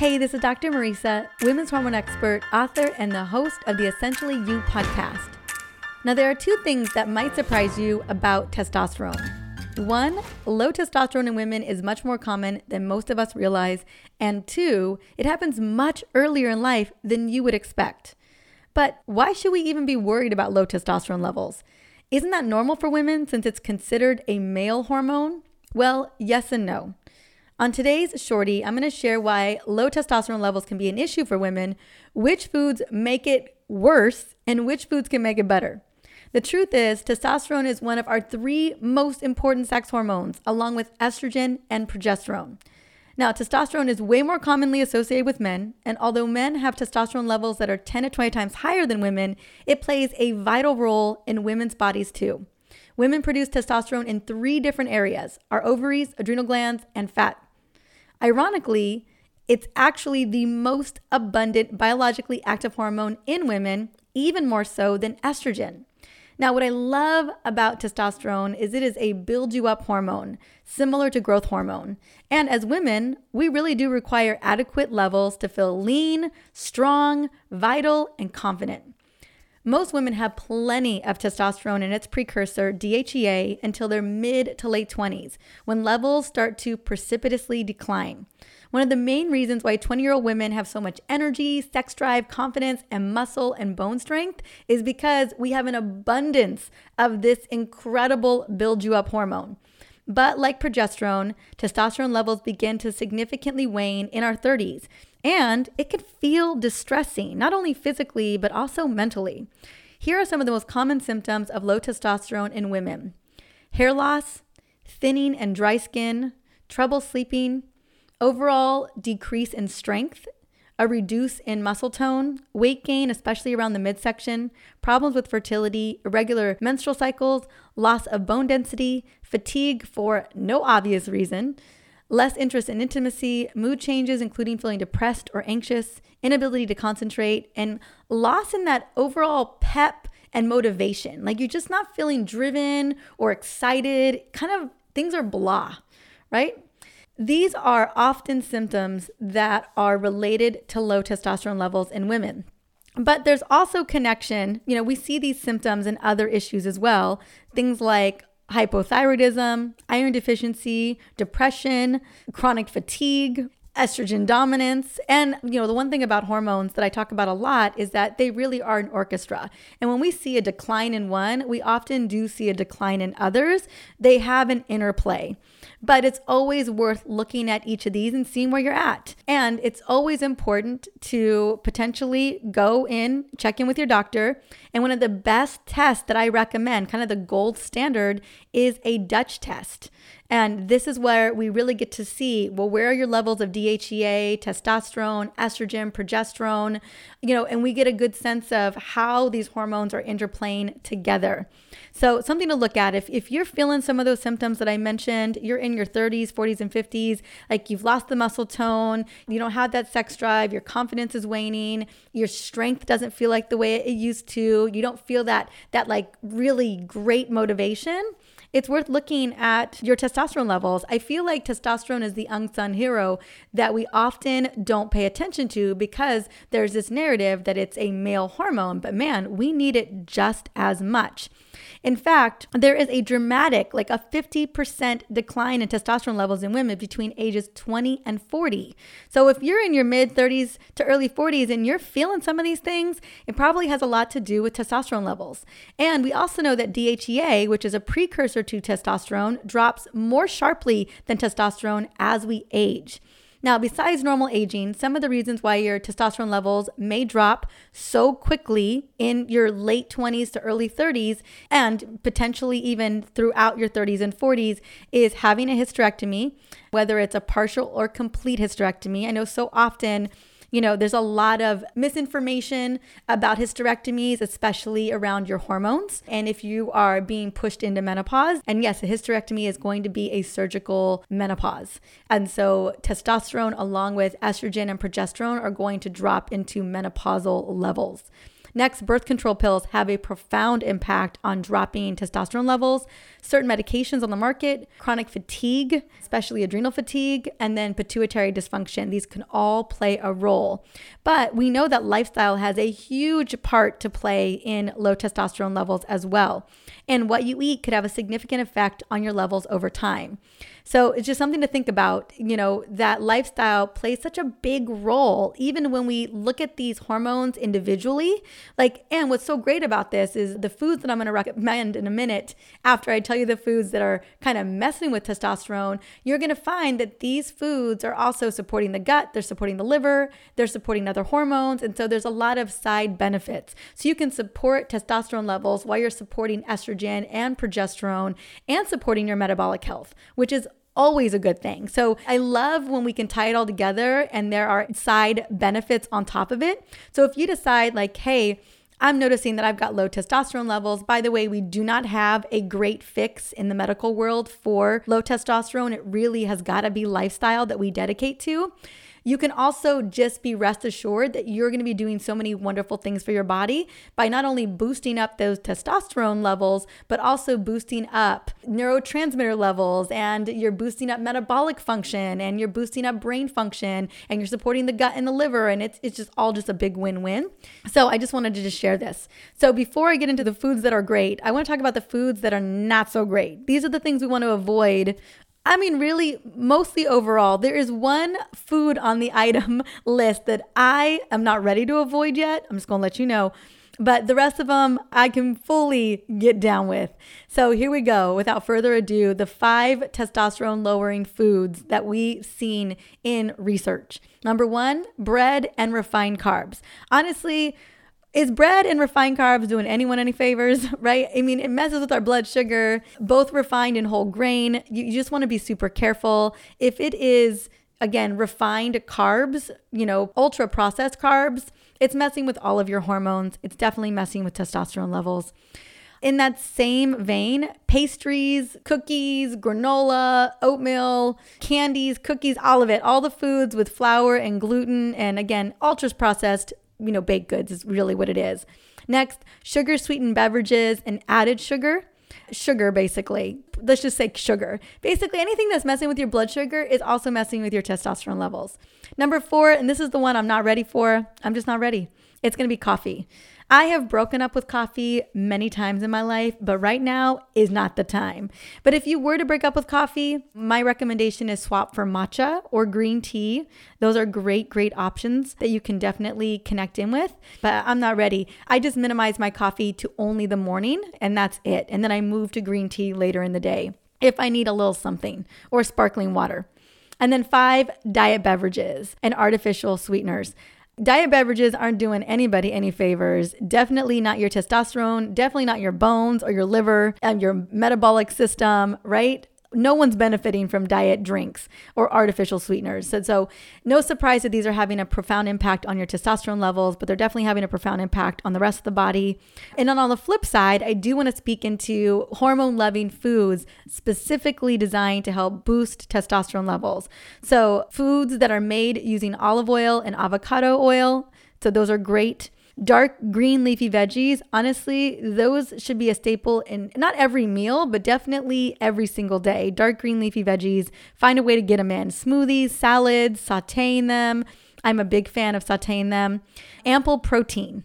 Hey, this is Dr. Mariza, women's hormone expert, author, and the host of the Essentially You podcast. Now, there are two things that might surprise you about testosterone. One, low testosterone in women is much more common than most of us realize. And two, it happens much earlier in life than you would expect. But why should we even be worried about low testosterone levels? Isn't that normal for women since it's considered a male hormone? Well, yes and no. On today's Shorty, I'm going to share why low testosterone levels can be an issue for women, which foods make it worse, and which foods can make it better. The truth is, testosterone is one of our three most important sex hormones, along with estrogen and progesterone. Now, testosterone is way more commonly associated with men, and although men have testosterone levels that are 10 to 20 times higher than women, it plays a vital role in women's bodies too. Women produce testosterone in three different areas our ovaries, adrenal glands, and fat. Ironically, it's actually the most abundant biologically active hormone in women, even more so than estrogen. Now, what I love about testosterone is it is a build you up hormone, similar to growth hormone. And as women, we really do require adequate levels to feel lean, strong, vital, and confident. Most women have plenty of testosterone and its precursor, DHEA, until their mid to late 20s, when levels start to precipitously decline. One of the main reasons why 20 year old women have so much energy, sex drive, confidence, and muscle and bone strength is because we have an abundance of this incredible build you up hormone. But like progesterone, testosterone levels begin to significantly wane in our 30s, and it can feel distressing, not only physically, but also mentally. Here are some of the most common symptoms of low testosterone in women hair loss, thinning and dry skin, trouble sleeping, overall decrease in strength, a reduce in muscle tone, weight gain, especially around the midsection, problems with fertility, irregular menstrual cycles, loss of bone density, fatigue for no obvious reason, less interest in intimacy, mood changes, including feeling depressed or anxious, inability to concentrate, and loss in that overall pep and motivation. Like you're just not feeling driven or excited, kind of things are blah, right? These are often symptoms that are related to low testosterone levels in women. But there's also connection. You know, we see these symptoms and other issues as well. Things like hypothyroidism, iron deficiency, depression, chronic fatigue, estrogen dominance. And, you know, the one thing about hormones that I talk about a lot is that they really are an orchestra. And when we see a decline in one, we often do see a decline in others. They have an interplay but it's always worth looking at each of these and seeing where you're at. And it's always important to potentially go in, check in with your doctor. And one of the best tests that I recommend, kind of the gold standard, is a Dutch test. And this is where we really get to see well, where are your levels of DHEA, testosterone, estrogen, progesterone, you know, and we get a good sense of how these hormones are interplaying together. So, something to look at if, if you're feeling some of those symptoms that I mentioned, you're in your 30s, 40s, and 50s, like you've lost the muscle tone, you don't have that sex drive, your confidence is waning, your strength doesn't feel like the way it used to, you don't feel that, that like really great motivation it's worth looking at your testosterone levels. I feel like testosterone is the unsung hero that we often don't pay attention to because there's this narrative that it's a male hormone, but man, we need it just as much. In fact, there is a dramatic, like a 50% decline in testosterone levels in women between ages 20 and 40. So if you're in your mid 30s to early 40s and you're feeling some of these things, it probably has a lot to do with testosterone levels. And we also know that DHEA, which is a precursor to testosterone, drops more sharply than testosterone as we age. Now, besides normal aging, some of the reasons why your testosterone levels may drop so quickly in your late 20s to early 30s and potentially even throughout your 30s and 40s is having a hysterectomy, whether it's a partial or complete hysterectomy. I know so often you know, there's a lot of misinformation about hysterectomies, especially around your hormones. And if you are being pushed into menopause, and yes, a hysterectomy is going to be a surgical menopause. And so testosterone, along with estrogen and progesterone, are going to drop into menopausal levels. Next, birth control pills have a profound impact on dropping testosterone levels. Certain medications on the market, chronic fatigue, especially adrenal fatigue, and then pituitary dysfunction, these can all play a role. But we know that lifestyle has a huge part to play in low testosterone levels as well. And what you eat could have a significant effect on your levels over time. So it's just something to think about, you know, that lifestyle plays such a big role, even when we look at these hormones individually. Like, and what's so great about this is the foods that I'm going to recommend in a minute after I tell you the foods that are kind of messing with testosterone, you're going to find that these foods are also supporting the gut, they're supporting the liver, they're supporting other hormones. And so there's a lot of side benefits. So you can support testosterone levels while you're supporting estrogen and progesterone and supporting your metabolic health, which is always a good thing. So I love when we can tie it all together and there are side benefits on top of it. So if you decide, like, hey, I'm noticing that I've got low testosterone levels. By the way, we do not have a great fix in the medical world for low testosterone. It really has got to be lifestyle that we dedicate to. You can also just be rest assured that you're going to be doing so many wonderful things for your body by not only boosting up those testosterone levels, but also boosting up neurotransmitter levels and you're boosting up metabolic function and you're boosting up brain function and you're supporting the gut and the liver. And it's, it's just all just a big win win. So I just wanted to just share this. So before I get into the foods that are great, I want to talk about the foods that are not so great. These are the things we want to avoid I mean, really, mostly overall, there is one food on the item list that I am not ready to avoid yet. I'm just to let you know. But the rest of them I can fully get down with. So here we go. Without further ado, the five testosterone lowering foods that we've seen in research. Number one, bread and refined carbs. Honestly, is bread and refined carbs doing anyone any favors, right? I mean, it messes with our blood sugar, both refined and whole grain. You, you just want to be super careful. If it is, again, refined carbs, you know, ultra processed carbs, it's messing with all of your hormones. It's definitely messing with testosterone levels. In that same vein, pastries, cookies, granola, oatmeal, candies, cookies, all of it, all the foods with flour and gluten, and again, ultra processed you know, baked goods is really what it is. Next, sugar sweetened beverages and added sugar. Sugar, basically. Let's just say sugar. Basically, anything that's messing with your blood sugar is also messing with your testosterone levels. Number four, and this is the one I'm not ready for, I'm just not ready. It's gonna be coffee. I have broken up with coffee many times in my life, but right now is not the time. But if you were to break up with coffee, my recommendation is swap for matcha or green tea. Those are great, great options that you can definitely connect in with. But I'm not ready. I just minimize my coffee to only the morning, and that's it. And then I move to green tea later in the day if I need a little something or sparkling water. And then five, diet beverages and artificial sweeteners. Diet beverages aren't doing anybody any favors. Definitely not your testosterone, definitely not your bones or your liver and your metabolic system, right? No one's benefiting from diet drinks or artificial sweeteners. So, so, no surprise that these are having a profound impact on your testosterone levels, but they're definitely having a profound impact on the rest of the body. And then on the flip side, I do want to speak into hormone loving foods specifically designed to help boost testosterone levels. So, foods that are made using olive oil and avocado oil. So, those are great Dark green leafy veggies, honestly, those should be a staple in not every meal, but definitely every single day. Dark green leafy veggies, find a way to get them in. Smoothies, salads, sauteing them. I'm a big fan of sauteing them. Ample protein.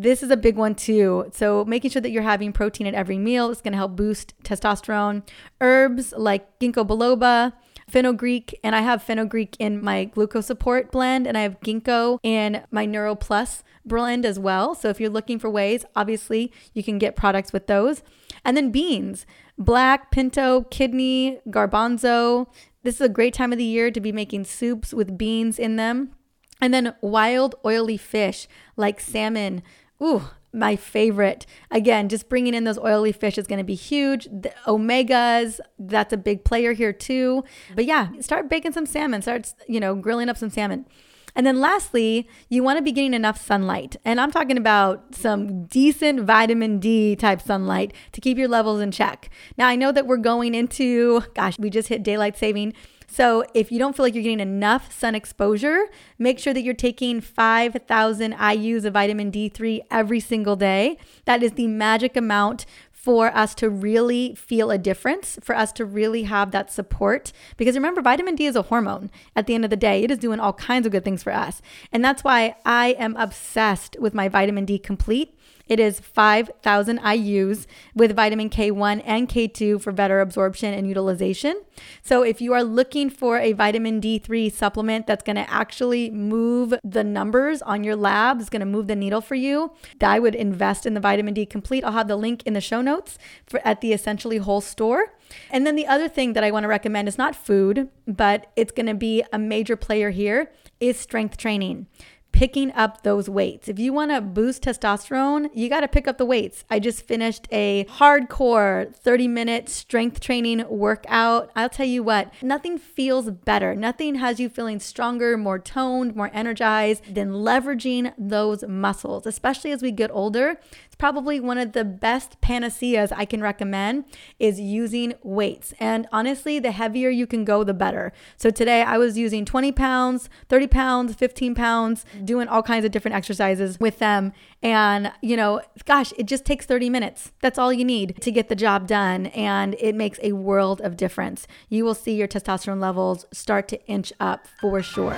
This is a big one too. So, making sure that you're having protein at every meal is going to help boost testosterone. Herbs like ginkgo biloba, fenugreek, and I have fenugreek in my glucose support blend, and I have ginkgo in my Neuro Plus blend as well. So if you're looking for ways, obviously you can get products with those. And then beans, black, pinto, kidney, garbanzo. This is a great time of the year to be making soups with beans in them. And then wild oily fish like salmon. Ooh, my favorite. Again, just bringing in those oily fish is going to be huge. The omegas, that's a big player here too. But yeah, start baking some salmon, start, you know, grilling up some salmon. And then lastly, you want to be getting enough sunlight. And I'm talking about some decent vitamin D type sunlight to keep your levels in check. Now, I know that we're going into, gosh, we just hit daylight saving. So if you don't feel like you're getting enough sun exposure, make sure that you're taking 5,000 IUs of vitamin D3 every single day. That is the magic amount for us to really feel a difference, for us to really have that support. Because remember, vitamin D is a hormone at the end of the day. It is doing all kinds of good things for us. And that's why I am obsessed with my vitamin D complete. It is 5,000 IUs with vitamin K1 and K2 for better absorption and utilization. So, if you are looking for a vitamin D3 supplement that's going to actually move the numbers on your lab, going to move the needle for you, I would invest in the vitamin D complete. I'll have the link in the show notes for at the Essentially Whole store. And then the other thing that I want to recommend is not food, but it's going to be a major player here is strength training picking up those weights. If you want to boost testosterone, you got to pick up the weights. I just finished a hardcore 30 minute strength training workout. I'll tell you what, nothing feels better. Nothing has you feeling stronger, more toned, more energized than leveraging those muscles, especially as we get older probably one of the best panaceas I can recommend is using weights. And honestly, the heavier you can go, the better. So today I was using 20 pounds, 30 pounds, 15 pounds, doing all kinds of different exercises with them. And, you know, gosh, it just takes 30 minutes. That's all you need to get the job done. And it makes a world of difference. You will see your testosterone levels start to inch up for sure.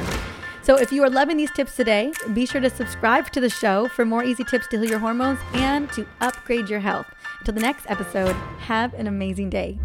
So if you are loving these tips today, be sure to subscribe to the show for more easy tips to heal your hormones and to upgrade your health. Until the next episode, have an amazing day.